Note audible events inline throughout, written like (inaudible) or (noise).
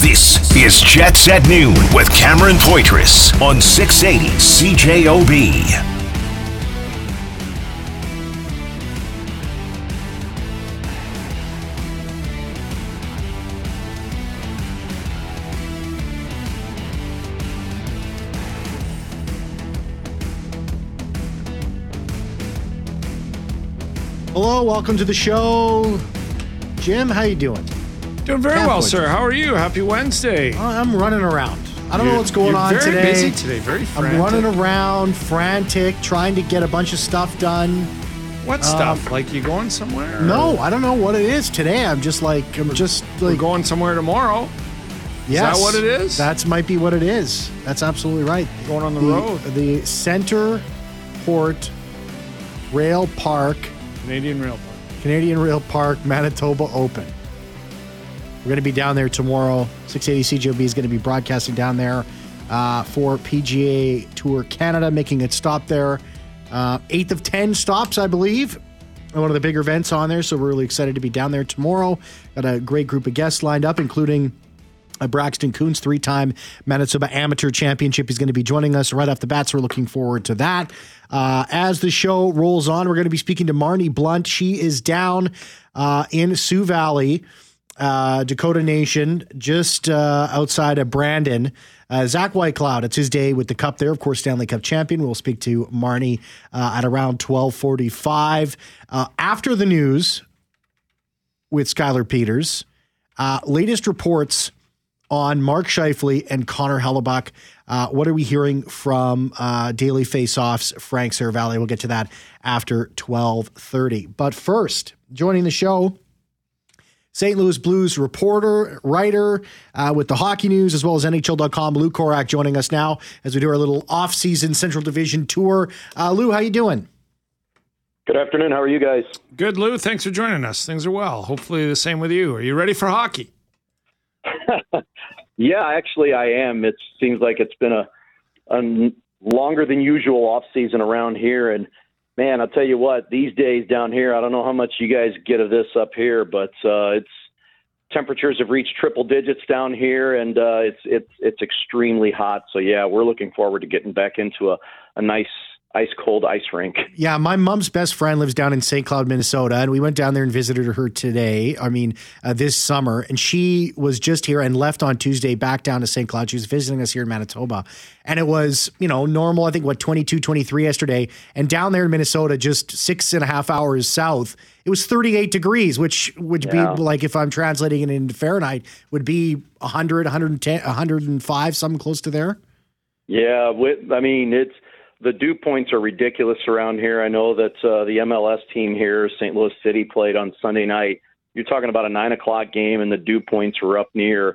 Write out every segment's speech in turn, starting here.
This is Jets at Noon with Cameron Poitras on 680 CJOB. Hello, welcome to the show. Jim, how you doing? Doing very well, sir. How are you? Happy Wednesday. I'm running around. I don't know what's going on very today. busy today, very I'm running around, frantic, trying to get a bunch of stuff done. What stuff? like you going somewhere? Um, No, I don't know what it is today. I'm just like I'm just We're like going somewhere tomorrow. yes, that what it is? That's might be what it is. That's absolutely right. Going on the, The, road. the Center Port Rail Park Canadian Rail Park. Canadian Rail Park Manitoba Open. We're going to be down there tomorrow. 680 CJOB is going to be broadcasting down there uh, for PGA Tour Canada, making its stop there. Uh, eighth of 10 stops, I believe. One of the bigger events on there. So we're really excited to be down there tomorrow. Got a great group of guests lined up, including uh, Braxton Coons, three time Manitoba Amateur Championship. He's going to be joining us right off the bat, so we're looking forward to that. Uh, as the show rolls on, we're going to be speaking to Marnie Blunt. She is down uh, in Sioux Valley. Uh, Dakota Nation, just uh, outside of Brandon. Uh, Zach Whitecloud, it's his day with the Cup there. Of course, Stanley Cup champion. We'll speak to Marnie uh, at around twelve forty-five. Uh, after the news with Skylar Peters, uh, latest reports on Mark Scheifele and Connor Hellebuyck. What are we hearing from Daily Faceoffs, Frank Seravalli? We'll get to that after 1230. But first, joining the show, St. Louis Blues reporter, writer uh, with the hockey news, as well as NHL.com, Lou Korac joining us now as we do our little off-season Central Division tour. Uh, Lou, how you doing? Good afternoon. How are you guys? Good, Lou. Thanks for joining us. Things are well. Hopefully the same with you. Are you ready for hockey? (laughs) Yeah, actually, I am. It seems like it's been a, a longer than usual off season around here, and man, I'll tell you what. These days down here, I don't know how much you guys get of this up here, but uh, it's temperatures have reached triple digits down here, and uh, it's it's it's extremely hot. So yeah, we're looking forward to getting back into a, a nice ice cold ice rink. Yeah, my mom's best friend lives down in St. Cloud, Minnesota, and we went down there and visited her today. I mean, uh, this summer, and she was just here and left on Tuesday back down to St. Cloud. She was visiting us here in Manitoba, and it was you know normal. I think what 22, 23 yesterday, and down there in Minnesota, just six and a half hours south, it was thirty eight degrees, which would Yeah. be like if I'm translating it into Fahrenheit, would be 100, 110, 105, something close to there. Yeah, with, I mean it's the dew points are ridiculous around here. I know that uh, the MLS team here, St. Louis City, played on Sunday night. You're talking about a nine o'clock game, and the dew points were up near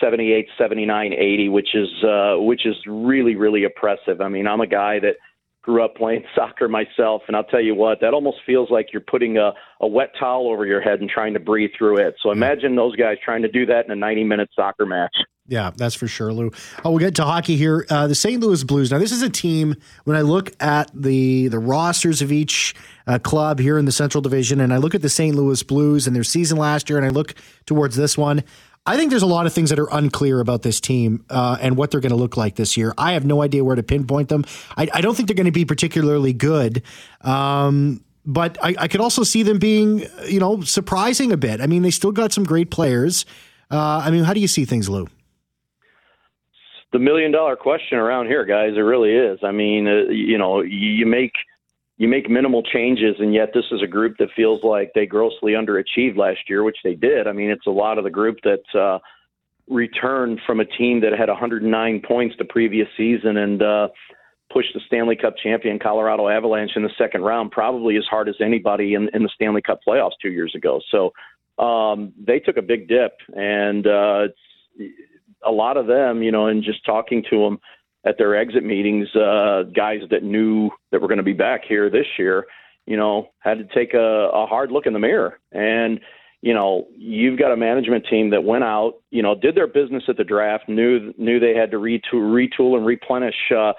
78, 79, 80, which is uh, which is really really oppressive. I mean, I'm a guy that grew up playing (laughs) soccer myself, and I'll tell you what, that almost feels like you're putting a, a wet towel over your head and trying to breathe through it. So imagine those guys trying to do that in a 90 minute soccer match. Yeah, that's for sure, Lou. Oh, we'll get to hockey here. Uh, the St. Louis Blues. Now, this is a team. When I look at the the rosters of each uh, club here in the Central Division, and I look at the St. Louis Blues and their season last year, and I look towards this one, I think there's a lot of things that are unclear about this team uh, and what they're going to look like this year. I have no idea where to pinpoint them. I, I don't think they're going to be particularly good. Um, but I, I could also see them being, you know, surprising a bit. I mean, they still got some great players. Uh, I mean, how do you see things, Lou? the million dollar question around here, guys. It really is. I mean, uh, you know, you make you make minimal changes, and yet this is a group that feels like they grossly underachieved last year, which they did. I mean, it's a lot of the group that uh, returned from a team that had 109 points the previous season and uh, pushed the Stanley Cup champion Colorado Avalanche in the second round, probably as hard as anybody in, in the Stanley Cup playoffs two years ago. So um, they took a big dip, and uh, it's a lot of them, you know, and just talking to them at their exit meetings, uh, guys that knew that were going to be back here this year, you know, had to take a, a hard look in the mirror. And, you know, you've got a management team that went out, you know, did their business at the draft, knew knew they had to retool, retool and replenish, uh,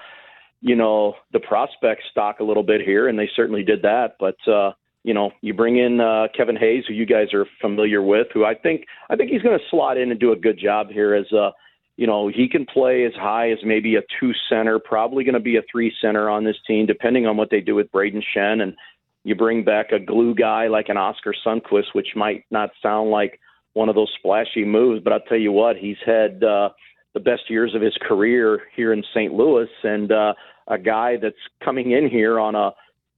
you know, the prospect stock a little bit here, and they certainly did that. But uh, you know, you bring in uh, Kevin Hayes, who you guys are familiar with, who I think I think he's going to slot in and do a good job here as a you know, he can play as high as maybe a two center, probably going to be a three center on this team, depending on what they do with Brayden Schenn. And you bring back a glue guy like an Oskar Sundqvist, which might not sound like one of those splashy moves, but I'll tell you what, he's had uh, the best years of his career here in St. Louis, and uh, a guy that's coming in here on a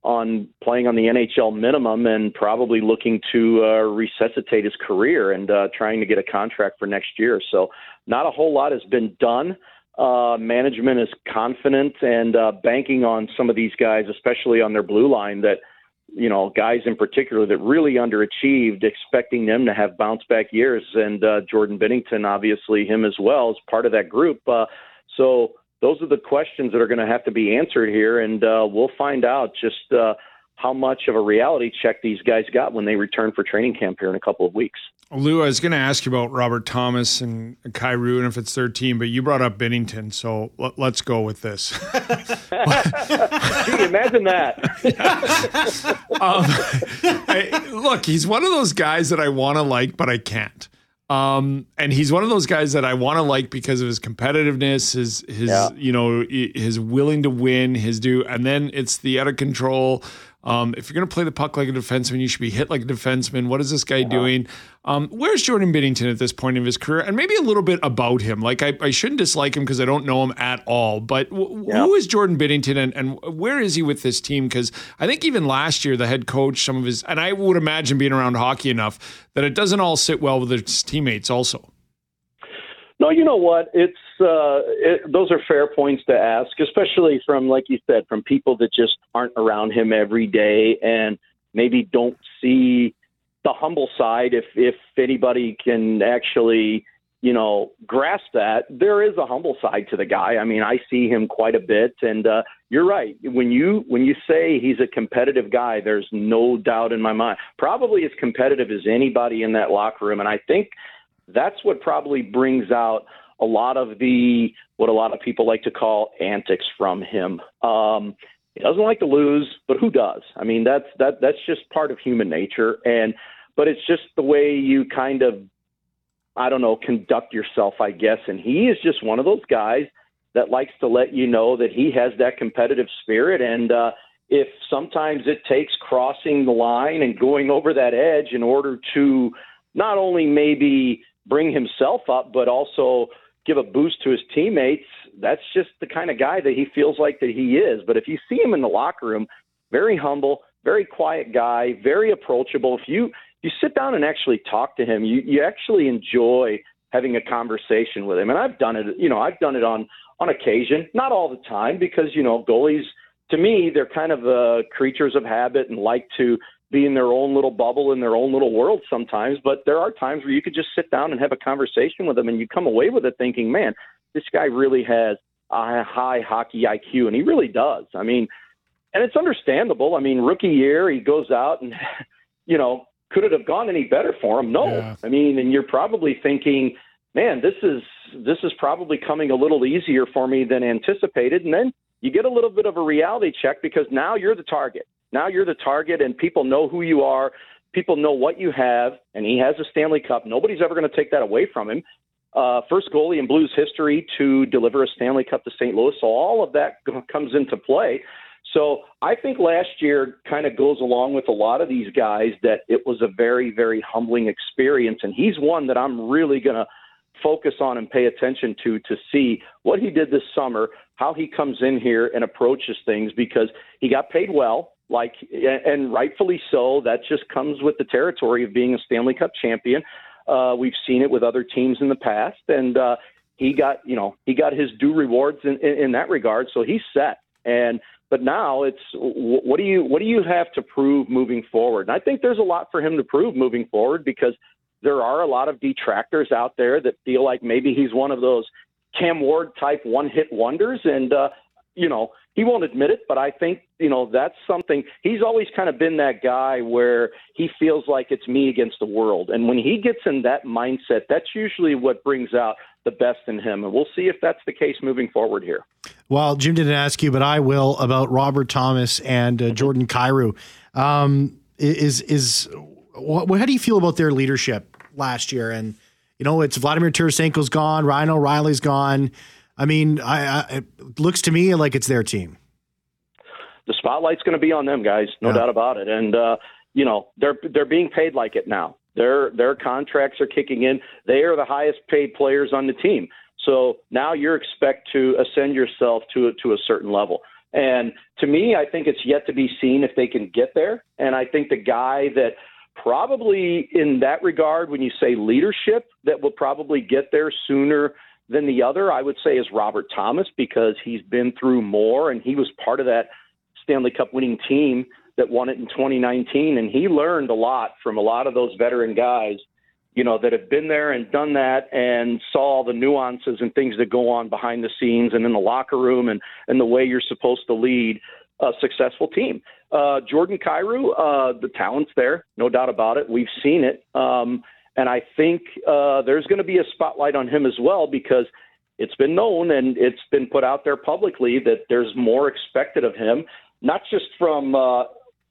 on playing on the NHL minimum and probably looking to uh, resuscitate his career and uh, trying to get a contract for next year. So, not a whole lot has been done. Uh, management is confident and uh, banking on some of these guys, especially on their blue line, that you know guys in particular that really underachieved, expecting them to have bounce back years. And uh, Jordan Binnington, obviously, him as well, is part of that group. Uh, so those are the questions that are going to have to be answered here, and uh, we'll find out just uh, how much of a reality check these guys got when they return for training camp here in a couple of weeks. Lou, I was going to ask you about Robert Thomas and Kyrou and if it's their team, but you brought up Binnington, so let, us go with this. Gee, imagine that. (laughs) um, I, look, he's one of those guys that I want to like, but I can't. Um, and he's one of those guys that I want to like because of his competitiveness, his his yeah. you know his willing to win, his do, and then it's the out of control um, if you're going to play the puck like a defenseman, you should be hit like a defenseman. What is this guy uh-huh. doing? Um, where's Jordan Binnington at this point of his career? And maybe a little bit about him. Like, I, I shouldn't dislike him because I don't know him at all. But w- yeah. who is Jordan Binnington and, and where is he with this team? Because I think even last year, the head coach, some of his, and I would imagine being around hockey enough that it doesn't all sit well with his teammates also. No, you know what? It's uh, it, those are fair points to ask, especially from, like you said, from people that just aren't around him every day and maybe don't see the humble side. If if anybody can actually, you know, grasp that, there is a humble side to the guy. I mean, I see him quite a bit, and uh, you're right. When you when you say he's a competitive guy, there's no doubt in my mind. Probably as competitive as anybody in that locker room, and I think that's what probably brings out a lot of the what a lot of people like to call antics from him. Um, he doesn't like to lose, but who does? I mean, that's that that's just part of human nature, and but it's just the way you kind of I don't know conduct yourself, I guess. And he is just one of those guys that likes to let you know that he has that competitive spirit, and uh, if sometimes it takes crossing the line and going over that edge in order to not only maybe bring himself up, but also give a boost to his teammates. That's just the kind of guy that he feels like that he is. But if you see him in the locker room, very humble, very quiet guy, very approachable. If you you sit down and actually talk to him, you you actually enjoy having a conversation with him. And I've done it, you know, I've done it on on occasion, not all the time, because you know goalies to me they're kind of uh, creatures of habit and like to be in their own little bubble in their own little world sometimes. But there are times where you could just sit down and have a conversation with them, and you come away with it thinking, man, this guy really has a high hockey IQ, and he really does. I mean, and it's understandable. I mean, rookie year, he goes out and, (laughs) you know, could it have gone any better for him? No. Yeah. I mean, and you're probably thinking, man, this is this is probably coming a little easier for me than anticipated, and then you get a little bit of a reality check because now you're the target. Now you're the target, and people know who you are. People know what you have, and he has a Stanley Cup. Nobody's ever going to take that away from him. Uh, first goalie in Blues history to deliver a Stanley Cup to St. Louis. So all of that (laughs) comes into play. So I think last year kind of goes along with a lot of these guys that it was a very, very humbling experience. And he's one that I'm really going to focus on and pay attention to to see what he did this summer, how he comes in here and approaches things because he got paid well like and rightfully so that just comes with the territory of being a Stanley Cup champion. Uh we've seen it with other teams in the past and uh he got you know he got his due rewards in, in, in that regard so he's set. And but now it's what do you what do you have to prove moving forward? And i think there's a lot for him to prove moving forward because there are a lot of detractors out there that feel like maybe he's one of those Cam Ward type one hit wonders. And uh you know he won't admit it, but I think, you know, that's something he's always kind of been that guy where he feels like it's me against the world. And when he gets in that mindset, that's usually what brings out the best in him. And we'll see if that's the case moving forward here. Well, Jim didn't ask you, but I will about Robert Thomas and uh, Jordan Kyrou. Um, is is what, how do you feel about their leadership last year? And you know, it's Vladimir Tarasenko's gone, Ryan O'Reilly's gone. I mean, I, I, it looks to me like it's their team. The spotlight's going to be on them, guys, no yeah. doubt about it. And uh, you know, they're they're being paid like it now. Their their contracts are kicking in. They are the highest paid players on the team. So now you're expect to ascend yourself to a, to a certain level. And to me, I think it's yet to be seen if they can get there. And I think the guy that probably in that regard, when you say leadership, that will probably get there sooner than the other, I would say is Robert Thomas because he's been through more and he was part of that Stanley Cup winning team that won it in 2019. And he learned a lot from a lot of those veteran guys you know, that have been there and done that and saw the nuances and things that go on behind the scenes and in the locker room and, and the way you're supposed to lead a successful team. Uh, Jordan Kyrou, uh, the talent's there, no doubt about it. We've seen it. Um, and I think uh, there's going to be a spotlight on him as well because it's been known and it's been put out there publicly that there's more expected of him, not just from uh,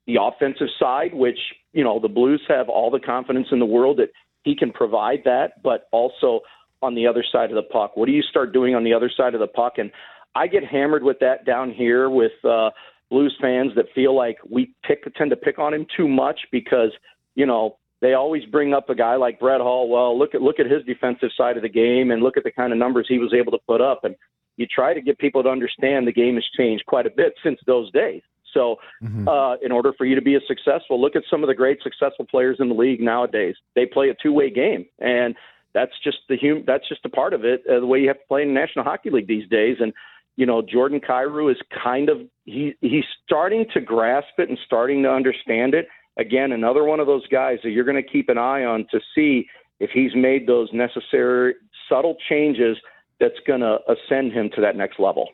the offensive side, which, you know, the Blues have all the confidence in the world that he can provide that, but also on the other side of the puck. What do you start doing on the other side of the puck? And I get hammered with that down here with uh, Blues fans that feel like we pick tend to pick on him too much because you know they always bring up a guy like Brett Hull. Well, look at look at his defensive side of the game and look at the kind of numbers he was able to put up. And you try to get people to understand the game has changed quite a bit (laughs) since those days. So, mm-hmm. uh, in order for you to be a successful, look at some of the great successful players in the league nowadays. They play a two-way game, and that's just the hum- That's just a part of it. Uh, the way you have to play in the National Hockey League these days, and you know, Jordan Kyrou is kind of he he's starting to grasp it and starting to understand it. Again, another one of those guys that you're going to keep an eye on to see if he's made those necessary subtle changes that's going to ascend him to that next level.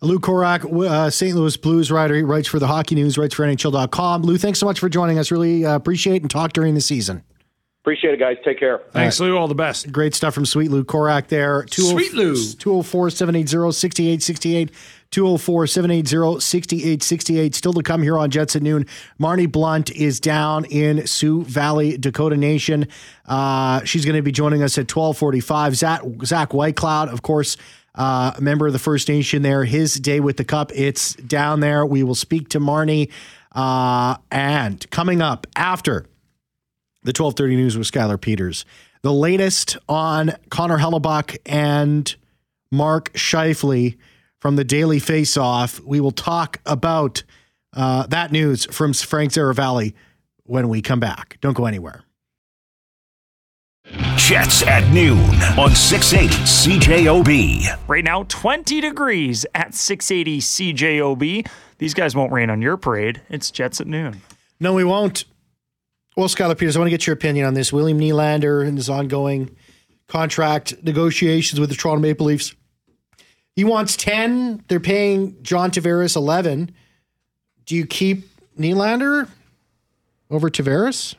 Lou Korac, uh, St. Louis Blues writer, he writes for the Hockey News, writes for NHL.com. Lou, thanks so much for joining us. Really uh, appreciate and talk during the season. Appreciate it, guys. Take care. Thanks, Lou. All the best. Great stuff from Sweet Lou Korac there. Sweet Lou. 204 780 6868. 204 780 6868. Still to come here on Jets at noon. Marnie Blunt is down in Sioux Valley, Dakota Nation. Uh, she's going to be joining us at 1245. Zach, Zach Whitecloud, of course, uh, a member of the First Nation there. His day with the cup, it's down there. We will speak to Marnie. Uh, and coming up after the 1230 news with Skylar Peters, the latest on Connor Hellebuyck and Mark Scheifele from the Daily Face Off. We will talk about uh, that news from Frank Seravalli when we come back. Don't go anywhere. Jets at noon on 680 CJOB. Right now, 20 degrees at 680 CJOB. These guys won't rain on your parade. It's Jets at noon. No, we won't. Well, Skylar Peters, I want to get your opinion on this. William Nylander and his ongoing contract negotiations with the Toronto Maple Leafs. He wants 10. They're paying John Tavares 11. Do you keep Nylander over Tavares?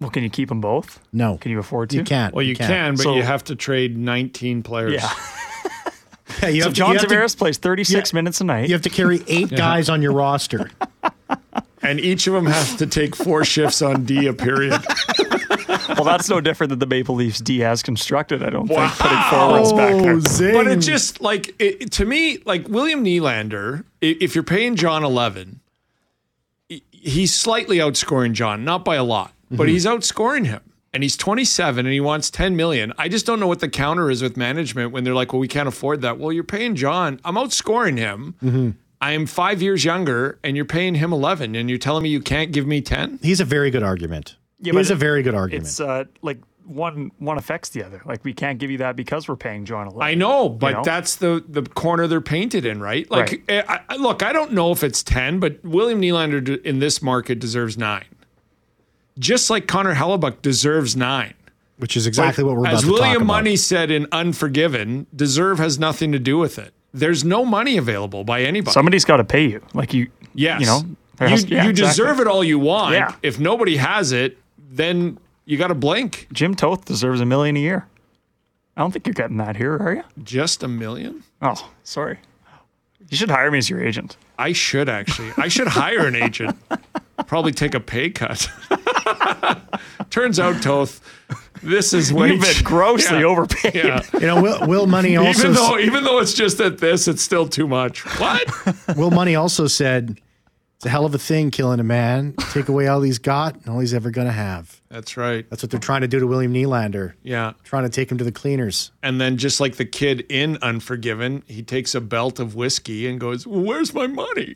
Well, can you keep them both? No. Can you afford to? You can't. Well, you, you can, but so, you have to trade 19 players. Yeah. (laughs) yeah you so have John to, Tavares to, plays 36 yeah, minutes a night. You have to carry eight guys on your roster. (laughs) And each of them has to take four shifts on D a period. well, that's no different than the Maple Leafs D has constructed. I don't wow. think putting forwards back there. Oh, zing. But it just like it, to me, like William Nylander. If you're paying John eleven, he's slightly outscoring John, not by a lot but mm-hmm. he's outscoring him. And he's 27 and he wants 10 million. I just don't know what the counter is with management when they're like, well, we can't afford that. Well, you're paying John. I'm outscoring him. Mm-hmm. I am five years younger and you're paying him 11 and you're telling me you can't give me 10? He's a very good argument. Yeah, He's a very good argument. It's uh, like one one affects the other. Like we can't give you that because we're paying John 11. I know, but you know? that's the the corner they're painted in, right? Like, right. Eh, I, I, look, I don't know if it's 10, but William Nylander in this market deserves nine just like Connor Hellebuyck deserves nine. Which is exactly but what we're about As William Munny said in Unforgiven, deserve has nothing to do with it. There's no money available by anybody. Somebody's got to pay you. Like you, yes. you know, you, has, yeah, you exactly. deserve it all you want. Yeah. If nobody has it, then you got to blink. Jim Toth deserves a million a year. I don't think you're getting that here, are you? Just a million? Oh, sorry. You should hire me as your agent. I should actually. I should hire an agent. (laughs) probably take a pay cut. (laughs) Turns out, Toth, this is way You've been too- grossly Yeah. overpaid. Yeah. You know, Will, Will Munny also even though even though it's just at this, it's still too much. What? (laughs) Will Munny also said it's a hell of a thing killing a man. Take away all he's got and all he's ever going to have. That's right. That's what they're trying to do to William Nylander. Yeah. Trying to take him to the cleaners. And then just like the kid in Unforgiven, he takes a belt of whiskey and goes, well, "Where's my money?"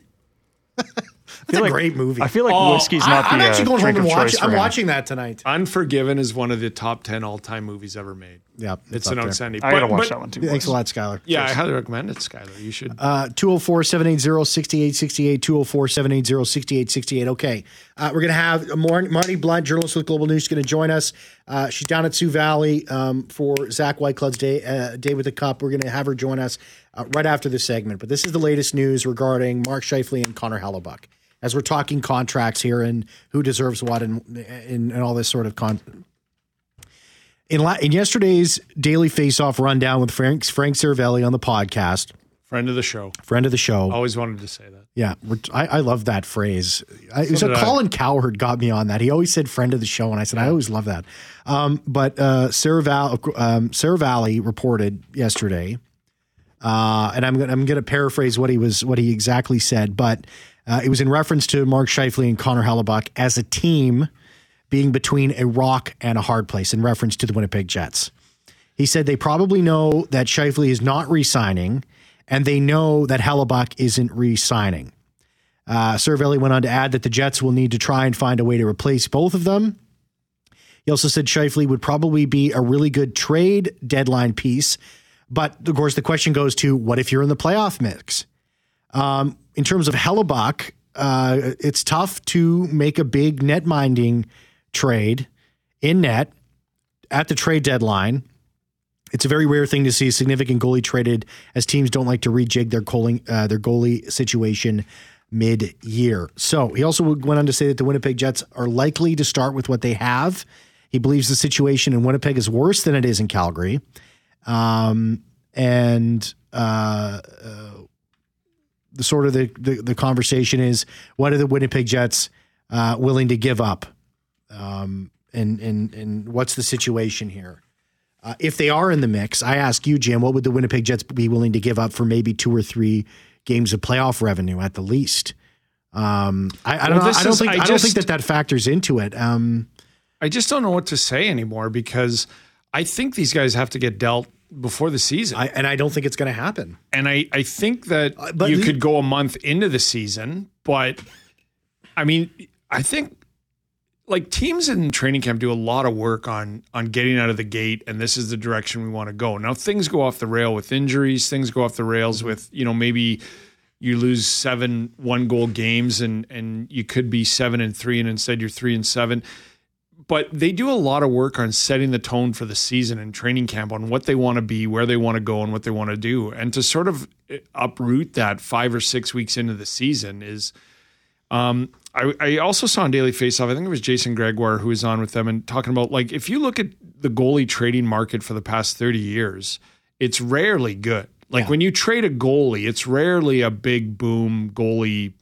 (laughs) It's a great movie. I feel like Oh, whiskey's I, not am the actually uh, home and of choice watching. for I'm watching that tonight. Unforgiven is one of the top ten all-time movies ever made. Yeah, It's up an there. outstanding. I gotta but- watch but- that one too. Thanks a lot, Skylar. Yeah, I highly recommend it, Skylar. You should. Uh, 204 780 6868, 204 780 6868. Okay. Uh, we're going to have Mar- Marty Blunt, journalist with Global News, going to join us. Uh, she's down at Sioux Valley um, for Zach Whitecloud's day, uh, day with the Cup. We're going to have her join us uh, right after this segment. But this is the latest news regarding Mark Scheifele and Connor Hellebuyck. As we're talking contracts here and who deserves what and, and, and all this sort of con. In, la- in yesterday's daily face-off rundown with Frank Frank Seravalli on the podcast, Friend of the show. friend of the show, Always wanted to say that. yeah, I, I love that phrase. I, so I. Colin Cowherd got me on that. He always said "friend of the show," and I said I always love that. Um, but uh, Sarah, Val, um, Seravalli reported yesterday, uh, and I'm gonna, I'm going to paraphrase what he was what he exactly said, but uh, it was in reference to Mark Scheifele and Connor Hellebuyck as a team being between a rock and a hard place in reference to the Winnipeg Jets. He said they probably know that Scheifele is not re-signing, and they know that Hellebuyck isn't re-signing. Uh, Seravalli went on to add that the Jets will need to try and find a way to replace both of them. He also said Scheifele would probably be a really good trade deadline piece, but of course the question goes to what if you're in the playoff mix? Um, in terms of Hellebuyck, uh, it's tough to make a big net minding trade in net at the trade deadline. It's a very rare thing to see a significant goalie traded, as teams don't like to rejig their goalie, uh, their goalie situation mid year. So he also went on to say that the Winnipeg Jets are likely to start with what they have. He believes the situation in Winnipeg is worse than it is in Calgary. Um, and uh, uh, the sort of the, the, the conversation is what are the Winnipeg Jets uh, willing to give up? Um, and, and, and what's the situation here? Uh, if they are in the mix, I ask you, Jim, what would the Winnipeg Jets be willing to give up for maybe two or three games of playoff revenue at the least? Um, I, I don't Well, know. I don't is- think I I, don't think that that factors into it. Um, I just don't know what to say anymore because I think these guys have to get dealt before the season. I, and I don't think it's going to happen. and I, I think that uh, but you the- could go a month into the season, but I mean, I think like teams in training camp do a lot of work on on getting out of the gate, and this is the direction we want to go. Now things go off the rail with injuries, things go off the rails mm-hmm. with you know maybe you lose seven one goal games and and you could be seven and three and instead you're three and seven but they do a lot of work on setting the tone for the season and training camp on what they want to be, where they want to go, and what they want to do. And to sort of eh, uproot that five or six weeks into the season is. Um, I, I also saw on Daily Faceoff, I think it was Jason Gregoire who was on with them and talking about like if you look at the goalie trading market for the past 30 years, it's rarely good. Like when you trade a goalie, it's rarely a big boom goalie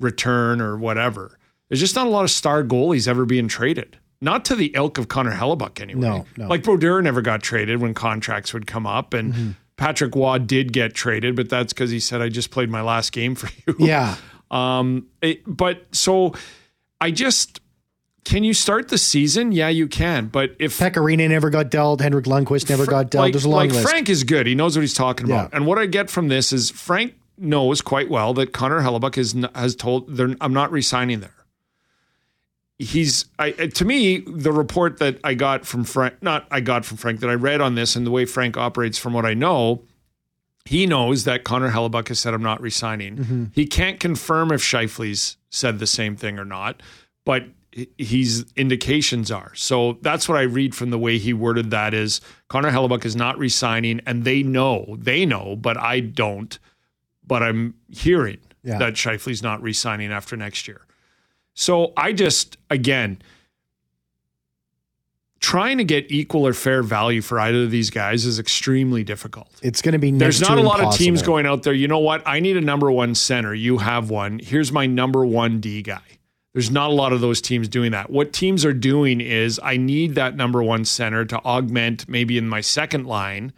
return or whatever. There's just not a lot of star goalies ever being traded. Not to the ilk of Connor Hellebuyck anyway. No, no. Like Brodeur never got traded when contracts would come up, and Mm-hmm. Patrick Roy did get traded, but that's because he said, "I just played my last game for you." (laughs) Yeah. (laughs) Um, it- but so I just can you start the season? Yeah, you can. But if Pekka Rinne never got dealt. Henrik Lundqvist never got dealt. Like, There's a long like list. Frank is good. He knows what he's talking about. Yeah. And what I get from this is Frank knows quite well that Connor Hellebuyck is has told they're, I'm not resigning there. He's I, uh, to me the report that I got from Frank, not I got from Frank that I read on this and the way Frank operates from what I know. He knows that Connor Hellebuyck has said I'm not resigning. Mm-hmm. He can't confirm if Scheifele's said the same thing or not, but he- he's indications are. So that's what I read from the way he worded that is Connor Hellebuyck is not resigning, and they know, they know, but I don't. But I'm hearing Yeah. that Scheifele's not resigning after next year. So I just again trying to get equal or fair value for either of these guys is extremely difficult. it's going to be. There's not a lot of teams going out there. You know what? I need a number one center. You have one. Here's my number one D guy. There's not a lot of those teams doing that. What teams are doing is I need that number one center to augment maybe in my second line,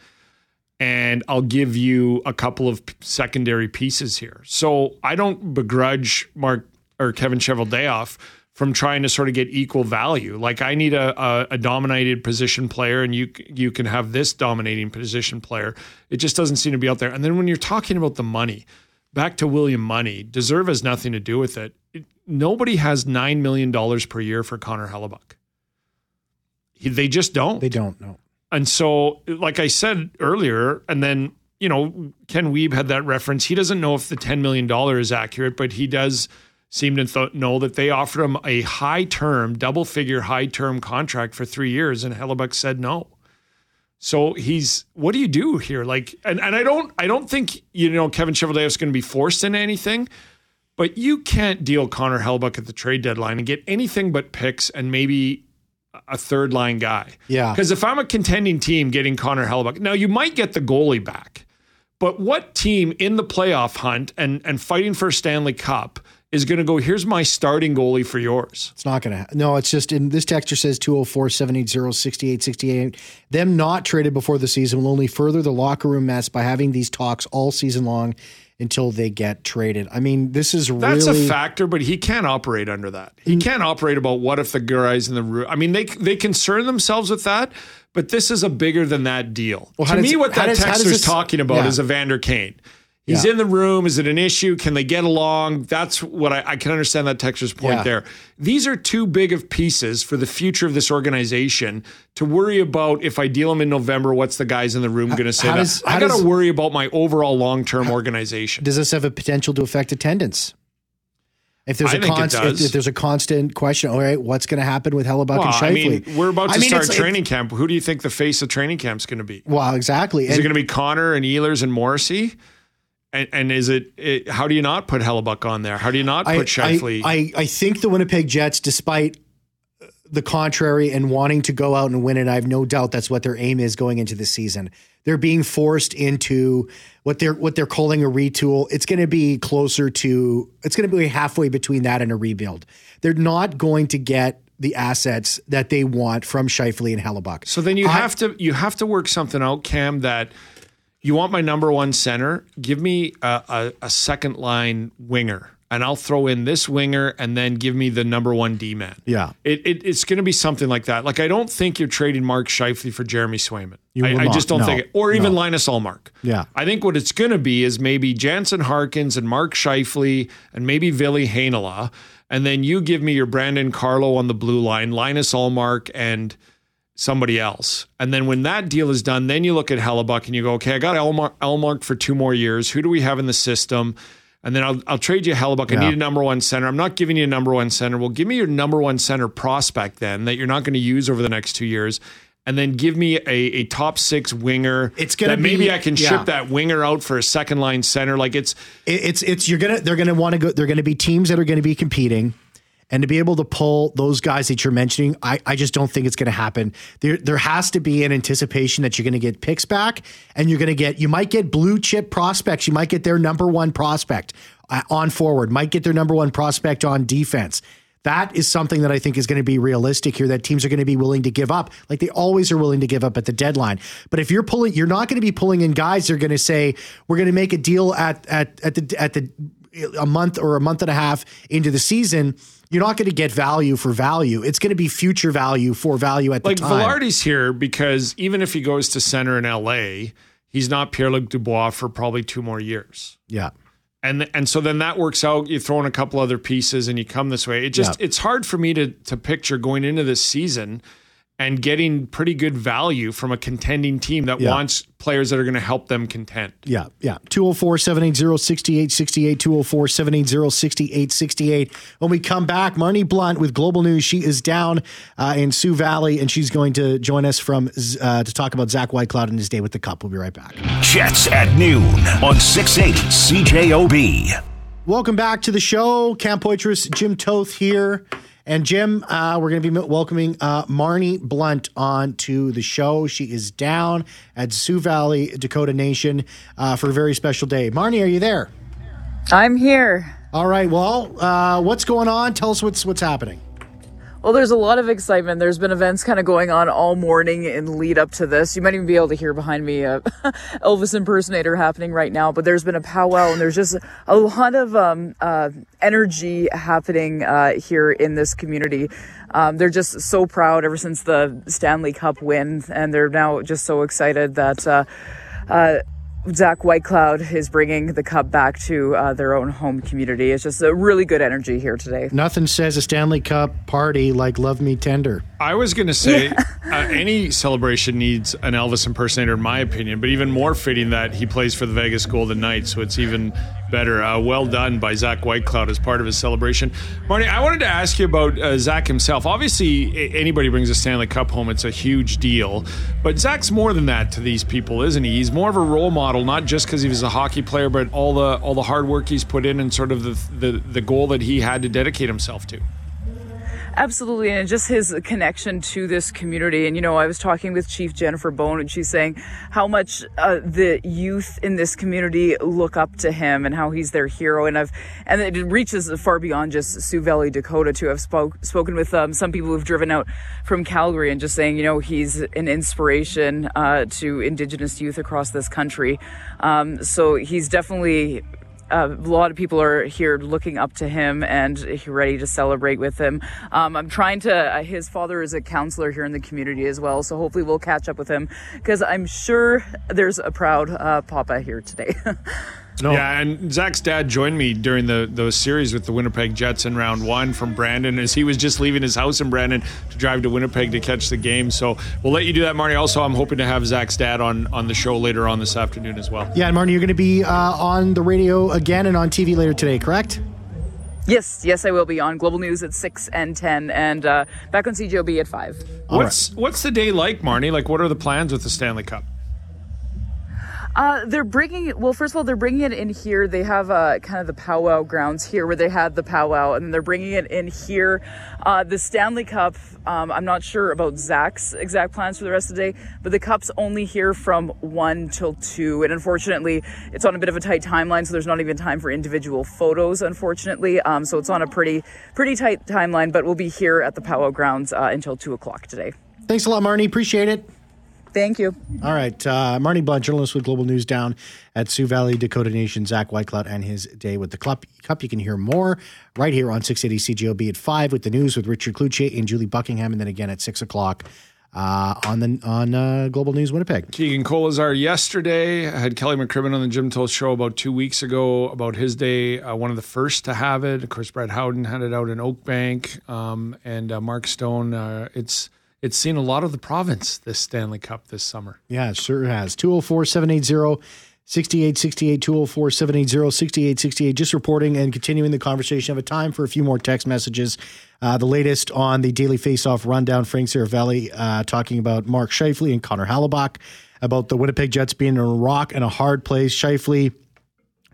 and I'll give you a couple of secondary pieces here. So I don't begrudge Mark or Kevin Cheveldayoff from trying to sort of get equal value. Like I need a, a, a, dominated position player, and you you can have this dominating position player. It just doesn't seem to be out there. And then when you're talking about the money, back to William Munny, deserve has nothing to do with it. it nobody has nine million dollars per year for Connor Hellebuyck. He, they just don't. They don't know. And so, like I said earlier, and then you know, Ken Wiebe had that reference. He doesn't know if the ten million dollar is accurate, but he does seem to th- know that they offered him a high term, double figure high term contract for three years, and Hellebuyck said no. So he's what do you do here? Like, and, and I don't I don't think you know Kevin Cheveldayoff is going to be forced into anything, but you can't deal Connor Hellebuyck at the trade deadline and get anything but picks and maybe a third line guy. Yeah. Because if I'm a contending team getting Connor Hellebuyck, now you might get the goalie back, but what team in the playoff hunt and and fighting for a Stanley Cup is going to go, here's my starting goalie for yours. It's not going to. No, it's just in this texture says 204 780 6868. Them not traded before the season will only further the locker room mess by having these talks all season long until they get traded. I mean, this is That's really. a factor, but he can't operate under that. He mm. can't operate about what if the guys in the room. I mean, they, they concern themselves with that, but this is a bigger than that deal. Well, to does, me, what that texter is talking about yeah. is Evander Kane. He's yeah. in the room. Is it an issue? Can they get along? That's what I, I can understand that texter's point yeah. there. These are too big of pieces for the future of this organization to worry about if I deal them in November, what's the guys in the room going to say? Does, I got to worry about my overall long term organization. Does this have a potential to affect attendance? If there's I a constant, if, if, there's a constant question, all right, what's going to happen with Hellebuyck well, and Scheifele? I mean, we're about to I mean, start training camp. Who do you think the face of training camp is going to be? Well, exactly. Is and, it going to be Connor and Ehlers and Morrissey? And, and is it, it, How do you not put Hellebuyck on there? How do you not put Scheifele? I, I, I think the Winnipeg Jets, despite the contrary and wanting to go out and win it, I have no doubt that's what their aim is going into the season. They're being forced into what they're what they're calling a retool. It's going to be closer to it's going to be halfway between that and a rebuild. They're not going to get the assets that they want from Scheifele and Hellebuyck. So then you I, have to you have to work something out, Cam, that you want my number one center? Give me a, a, a second line winger and I'll throw in this winger and then give me the number one D man. Yeah. It, it it's going to be something like that. Like, I don't think you're trading Mark Scheifele for Jeremy Swayman. I, I, just don't no. think it. Or even no. Linus Ullmark. Yeah. I think what it's going to be is maybe Jansen Harkins and Mark Scheifele and maybe Ville Heinola. And then you give me your Brandon Carlo on the blue line, Linus Ullmark and – somebody else. And then when that deal is done, then you look at Hellebuyck and you go, okay, I got Elmark, Ullmark for two more years. Who do we have in the system? And then I'll, I'll trade you Hellebuyck. I need a number one center. I'm not giving you a number one center. Well, give me your number one center prospect then that you're not going to use over the next two years. And then give me a, a top six winger. It's gonna be, maybe I can yeah. ship that winger out for a second line center. Like it's it's it's you're gonna they're gonna want to go. They're gonna be teams that are gonna be competing and to be able to pull those guys that you're mentioning, I, I just don't think it's going to happen. There, there has to be an anticipation that you're going to get picks back and you're going to get, you might get blue chip prospects. You might get their number one prospect uh, on forward, might get their number one prospect on defense. That is something that I think is going to be realistic here that teams are going to be willing to give up, like they always are willing to give up at the deadline. But if you're pulling, you're not going to be pulling in guys. They're going to say we're going to make a deal at at at the at the a month or a month and a half into the season you're not going to get value for value. It's going to be future value for value at like the time. Like Vilardi's here because even if he goes to center in LA, he's not Pierre Luc Dubois for probably two more years. Yeah. And and so then that works out. You throw in a couple other pieces and you come this way. It just yeah. it's hard for me to to picture going into this season and getting pretty good value from a contending team that yeah. wants players that are going to help them contend. Yeah, yeah. 204 780 6868, 204 780 6868. When we come back, Marnie Blunt with Global News. She is down uh, in Sioux Valley and she's going to join us from uh, to talk about Zach Whitecloud and his day with the Cup. We'll be right back. Jets at noon on 680 CJOB. Welcome back to the show. Cam Poitras, Jim Toth here. And Jim, uh, we're going to be welcoming uh, Marnie Blunt on to the show. She is down at Sioux Valley, Dakota Nation, uh, for a very special day. Marnie, are you there? I'm here. All right. Well, uh, what's going on? Tell us what's what's happening. Well, there's a lot of excitement. There's been events kind of going on all morning in lead up to this. You might even be able to hear behind me a (laughs) Elvis impersonator happening right now. But there's been a powwow, and there's just a lot of um, uh, energy happening uh, here in this community. Um, they're just so proud ever since the Stanley Cup win, and they're now just so excited that. Uh, uh Zach Whitecloud is bringing the Cup back to uh, their own home community. It's just a really good energy here today. Nothing says a Stanley Cup party like "Love Me Tender." I was going to say yeah. (laughs) uh, any celebration needs an Elvis impersonator, in my opinion, but even more fitting that he plays for the Vegas Golden Knights, so it's even better. Uh, well done by Zach Whitecloud as part of his celebration. Marty, I wanted to ask you about uh, Zach himself. Obviously, anybody brings a Stanley Cup home, it's a huge deal. But Zach's more than that to these people, isn't he? He's more of a role model, not just because he was a hockey player, but all the all the hard work he's put in and sort of the, the, the goal that he had to dedicate himself to. Absolutely, and just his connection to this community. And you know, I was talking with Chief Jennifer Bone, and she's saying how much uh, the youth in this community look up to him, and how he's their hero. And I've and it reaches far beyond just Sioux Valley, Dakota. Too, I've spoke spoken with um, some people who've driven out from Calgary, and just saying, you know, he's an inspiration uh, to Indigenous youth across this country. Um, so he's definitely uh, a lot of people are here looking up to him and ready to celebrate with him. Um, I'm trying to, uh, his father is a counselor here in the community as well, so hopefully we'll catch up with him because I'm sure there's a proud uh, Papa here today. (laughs) No. Yeah, and Zach's dad joined me during the those series with the Winnipeg Jets in round one from Brandon as he was just leaving his house in Brandon to drive to Winnipeg to catch the game. So we'll let you do that, Marty. Also, I'm hoping to have Zach's dad on on the show later on this afternoon as well. Yeah, and Marty, you're going to be uh, on the radio again and on TV later today, correct? Yes, yes, I will be on Global News at six and ten, and uh, back on CJOB at five. What's right. what's the day like, Marnie? Like, what are the plans with the Stanley Cup? Uh, they're bringing it. Well, first of all, they're bringing it in here. They have uh, kind of the powwow grounds here where they had the powwow, and they're bringing it in here. Uh, the Stanley Cup. Um, I'm not sure about Zach's exact plans for the rest of the day, but the cup's only here from one till two, and unfortunately, it's on a bit of a tight timeline, so there's not even time for individual photos. Unfortunately, um, so it's on a pretty pretty tight timeline. But we'll be here at the powwow grounds uh, until two o'clock today. Thanks a lot, Marnie. Appreciate it. Thank you. All right. Uh, Marnie Blunt, journalist with Global News down at Sioux Valley, Dakota Nation, Zach Whitecloud, and his day with the Cup. Cup. You can hear more right here on 680 CJOB at 5 with the news with Richard Cloutier and Julie Buckingham, and then again at 6 o'clock. Uh, on the on uh, Global News Winnipeg. Keegan Kolesar yesterday I had Kelly McCrimmon on the Jim Toll show about two weeks ago about his day. Uh, one of the first to have it. Of course, Brett Howden had it out in Oakbank, um, and uh, Mark Stone. Uh, it's it's seen a lot of the province this Stanley Cup this summer. Yeah, it sure has. 204 780 6868 204 780 6868. Just reporting and continuing the conversation. I have a time for a few more text messages. Uh, the latest on the Daily Faceoff rundown, Frank Seravalli uh, talking about Mark Scheifele and Connor Hellebuyck, about the Winnipeg Jets being in a rock and a hard place. Scheifele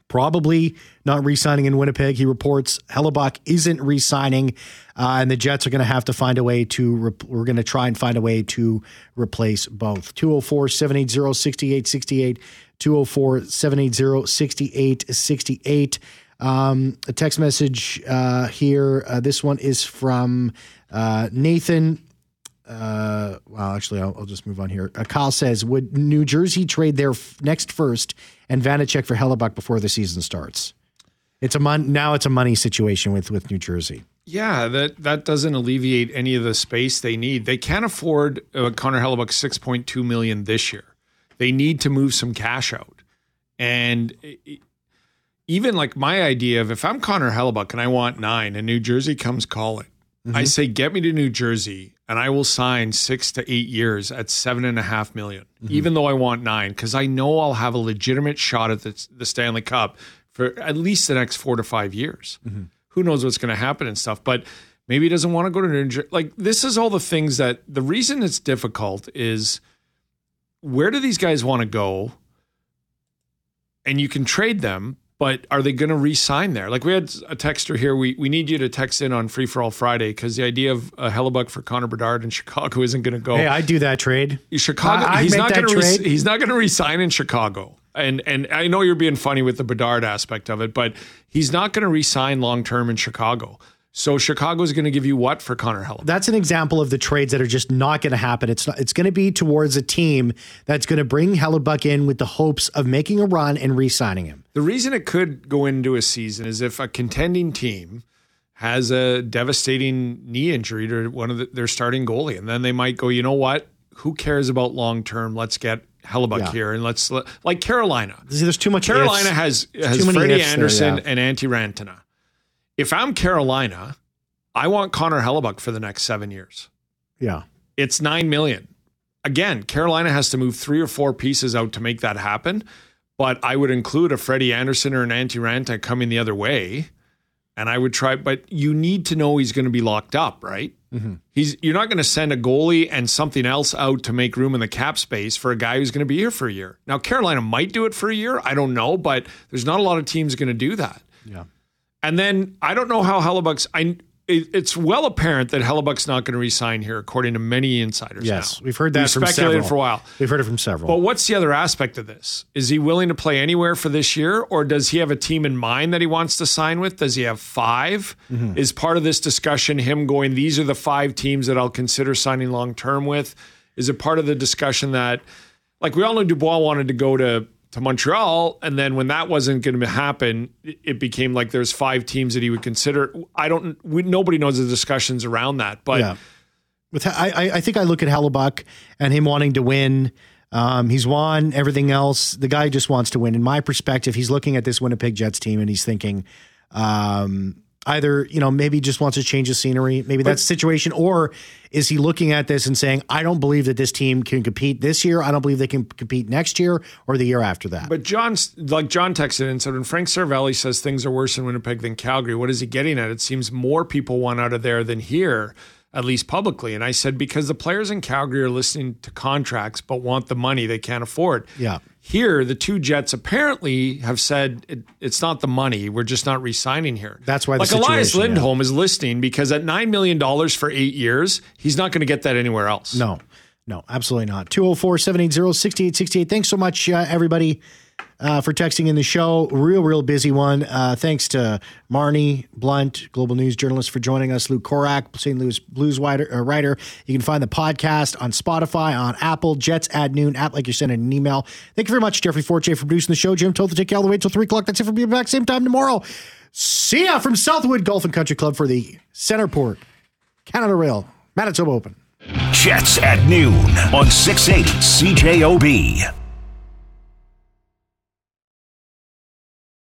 probably not re-signing in Winnipeg. He reports Hellebuyck isn't re-signing, uh, and the Jets are going to have to find a way to. Re- we're going to try and find a way to replace both. 204-780-6868, 204-780-6868. Um, a text message uh, here. Uh, this one is from uh, Nathan uh, well, actually, I'll, I'll, just move on here. Uh, Kyle says, would New Jersey trade their f- next first and Vanecek for Hellebuyck before the season starts? It's a mon- now it's a money situation with with New Jersey. Yeah, that that doesn't alleviate any of the space they need. They can't afford uh, Connor Hellebuyck six point two million this year. They need to move some cash out, and even like my idea of if I'm Connor Hellebuyck and I want nine, and New Jersey comes calling, mm-hmm. I say get me to New Jersey and I will sign six to eight years at seven and a half million, mm-hmm. even though I want nine, because I know I'll have a legitimate shot at the, the, Stanley Cup for at least the next four to five years. Mm-hmm. Who knows what's going to happen and stuff, but maybe he doesn't want to go to New Jersey. Like this is all the things that the reason it's difficult is where do these guys want to go? And you can trade them, but are they going to re-sign there? Like we had a texter here. We we need you to text in on Free for All Friday because the idea of a Hellebuyck for Connor Bedard in (laughs) Chicago isn't going to go. Hey, I do that trade. Chicago. I, he's, not gonna re- he's not going to resign in Chicago. and and I know you're being funny with the Bedard aspect of it, but he's not going to resign long term in Chicago. So Chicago is going to give you what for Connor Hellebuyck? That's an example of the trades that are just not going to happen. It's not, it's going to be towards a team that's going to bring Hellebuyck in with the hopes of making a run and re-signing him. The reason it could go into a season is if a contending team has a devastating knee injury to one of the, their starting goalie, and then they might go, you know what? Who cares about long term? Let's get Hellebuyck yeah. here, and let's like Carolina. See, there's too much. Carolina ifs. has has Freddie Andersen there, yeah. and Antti Raantala if I'm Carolina, I want Connor Hellebuyck for the next seven years. Yeah. It's nine million. Again, Carolina has to move three or four pieces out to make that happen. But I would include a Freddie Andersen or an Antti Raanta coming the other way. And I would try, but you need to know he's going to be locked up, right? Mm-hmm. He's you're not going to send a goalie and something else out to make room in the cap space for a guy who's going to be here for a year. Now Carolina might do it for a year, I don't know, but there's not a lot of teams going to do that. Yeah. And then I don't know how Hellebuyck's. I it's well apparent that Hellebuyck's not going to resign here, according to many insiders. Yes, now. we've heard that. We've from speculated several. for a while. We've heard it from several. But what's the other aspect of this? Is he willing to play anywhere for this year, or does he have a team in mind that he wants to sign with? Does he have 5 mm-hmm. Is part of this discussion him going? These are the five teams that I'll consider signing long term with. Is it part of the discussion that, like we all know, Dubois wanted to go to to Montreal, and then when that wasn't going to happen, it became like there's five teams that he would consider. I don't. We, nobody knows the discussions around that, but yeah. with I, I think I look at Hellebuyck and him wanting to win. Um, he's won everything else. The guy just wants to win. In my perspective, he's looking at this Winnipeg Jets team and he's thinking, um, either you know maybe just wants to change the scenery maybe that's the situation or is he looking at this and saying i don't believe that this team can compete this year. I don't believe they can compete next year or the year after that. But john's like john texted and said when frank Seravalli says things are worse in winnipeg than calgary what is he getting at? It seems more people want out of there than here at least publicly. And I said, because the players in Calgary are listening to contracts but want the money they can't afford. Yeah. Here, the two Jets apparently have said it, it's not the money. We're just not re-signing here. That's why, like Elias Lindholm yeah. is listening because at nine million dollars for eight years, he's not going to get that anywhere else. No, no, absolutely not. 204 780 6868. Thanks so much, uh, everybody uh, for texting in the show. Real, real busy one. Uh, thanks to Marney Blunt, global news journalist, for joining us. Luke Korac, St. Louis Blues writer, uh, writer. You can find the podcast on Spotify, on Apple, Jets at noon, app like you're sending an email. Thank you very much, Jeffrey Forte, for producing the show. Jim Toth to take you all the way till 3 o'clock. That's it for being back same time tomorrow. See ya from Southwood Golf and Country Club for the CentrePort Canada Rail Manitoba Open. Jets at noon on 680 CJOB.